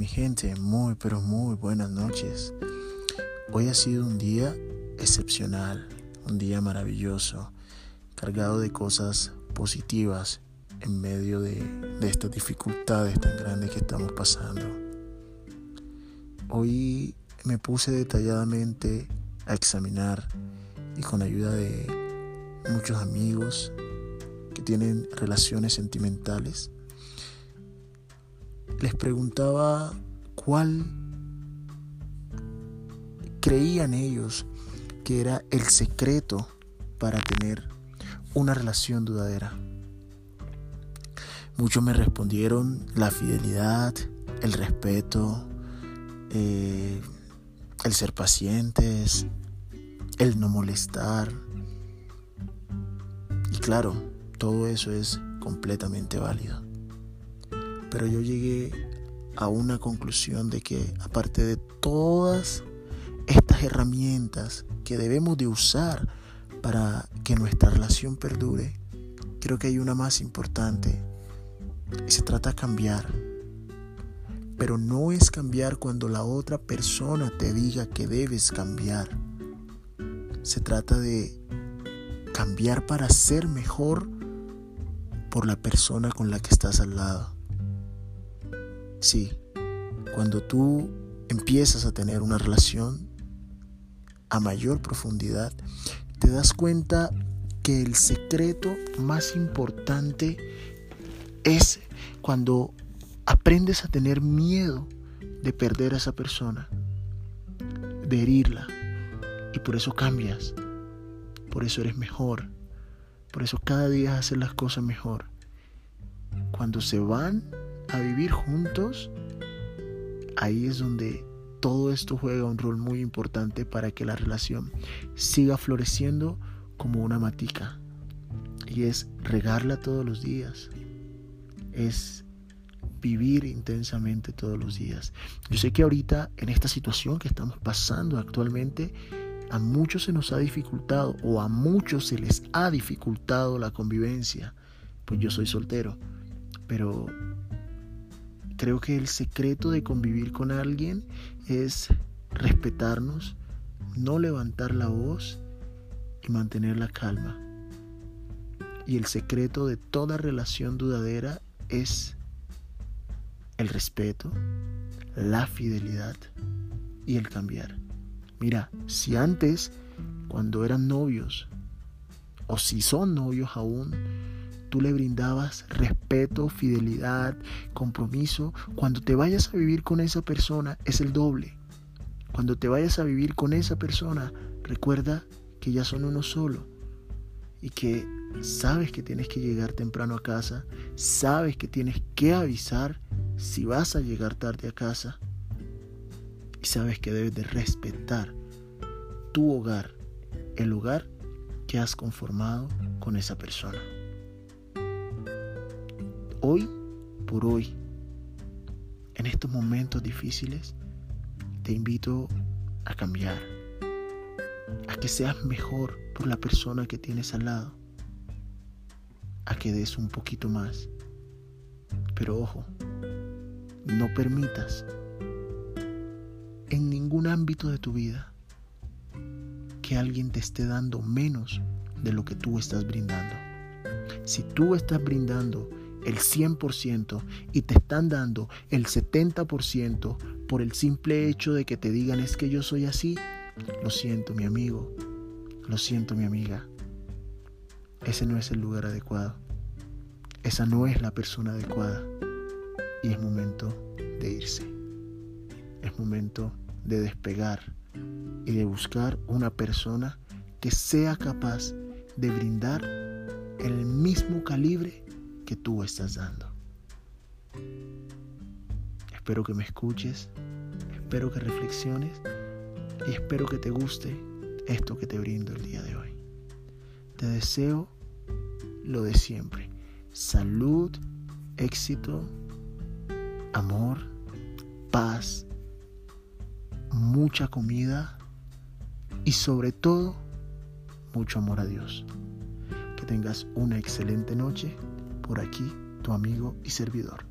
mi gente, muy pero muy buenas noches. Hoy ha sido un día excepcional, un día maravilloso, cargado de cosas positivas en medio de, de estas dificultades tan grandes que estamos pasando. Hoy me puse detalladamente a examinar y con ayuda de muchos amigos que tienen relaciones sentimentales, les preguntaba cuál creían ellos que era el secreto para tener una relación duradera. Muchos me respondieron la fidelidad, el respeto, eh, el ser pacientes, el no molestar. Y claro, todo eso es completamente válido. Pero yo llegué a una conclusión de que aparte de todas estas herramientas que debemos de usar para que nuestra relación perdure, creo que hay una más importante y se trata de cambiar. Pero no es cambiar cuando la otra persona te diga que debes cambiar. Se trata de cambiar para ser mejor por la persona con la que estás al lado. Sí, cuando tú empiezas a tener una relación a mayor profundidad, te das cuenta que el secreto más importante es cuando aprendes a tener miedo de perder a esa persona, de herirla, y por eso cambias, por eso eres mejor, por eso cada día haces las cosas mejor. Cuando se van a vivir juntos, ahí es donde todo esto juega un rol muy importante para que la relación siga floreciendo como una matica. Y es regarla todos los días. Es vivir intensamente todos los días. Yo sé que ahorita en esta situación que estamos pasando actualmente, a muchos se nos ha dificultado o a muchos se les ha dificultado la convivencia. Pues yo soy soltero, pero Creo que el secreto de convivir con alguien es respetarnos, no levantar la voz y mantener la calma. Y el secreto de toda relación dudadera es el respeto, la fidelidad y el cambiar. Mira, si antes, cuando eran novios, o si son novios aún, tú le brindabas respeto, fidelidad, compromiso, cuando te vayas a vivir con esa persona es el doble. Cuando te vayas a vivir con esa persona, recuerda que ya son uno solo y que sabes que tienes que llegar temprano a casa, sabes que tienes que avisar si vas a llegar tarde a casa y sabes que debes de respetar tu hogar, el hogar que has conformado con esa persona hoy por hoy, en estos momentos difíciles, te invito a cambiar, a que seas mejor por la persona que tienes al lado, a que des un poquito más. Pero ojo, no permitas en ningún ámbito de tu vida que alguien te esté dando menos de lo que tú estás brindando. Si tú estás brindando el 100% y te están dando el 70% por el simple hecho de que te digan es que yo soy así, lo siento mi amigo, lo siento mi amiga. Ese no es el lugar adecuado. Esa no es la persona adecuada. Y es momento de irse. Es momento de despegar y de buscar una persona que sea capaz de brindar el mismo calibre que tú estás dando. Espero que me escuches, espero que reflexiones y espero que te guste esto que te brindo el día de hoy. Te deseo lo de siempre. Salud, éxito, amor, paz, mucha comida y sobre todo mucho amor a Dios. Que tengas una excelente noche por aquí tu amigo y servidor.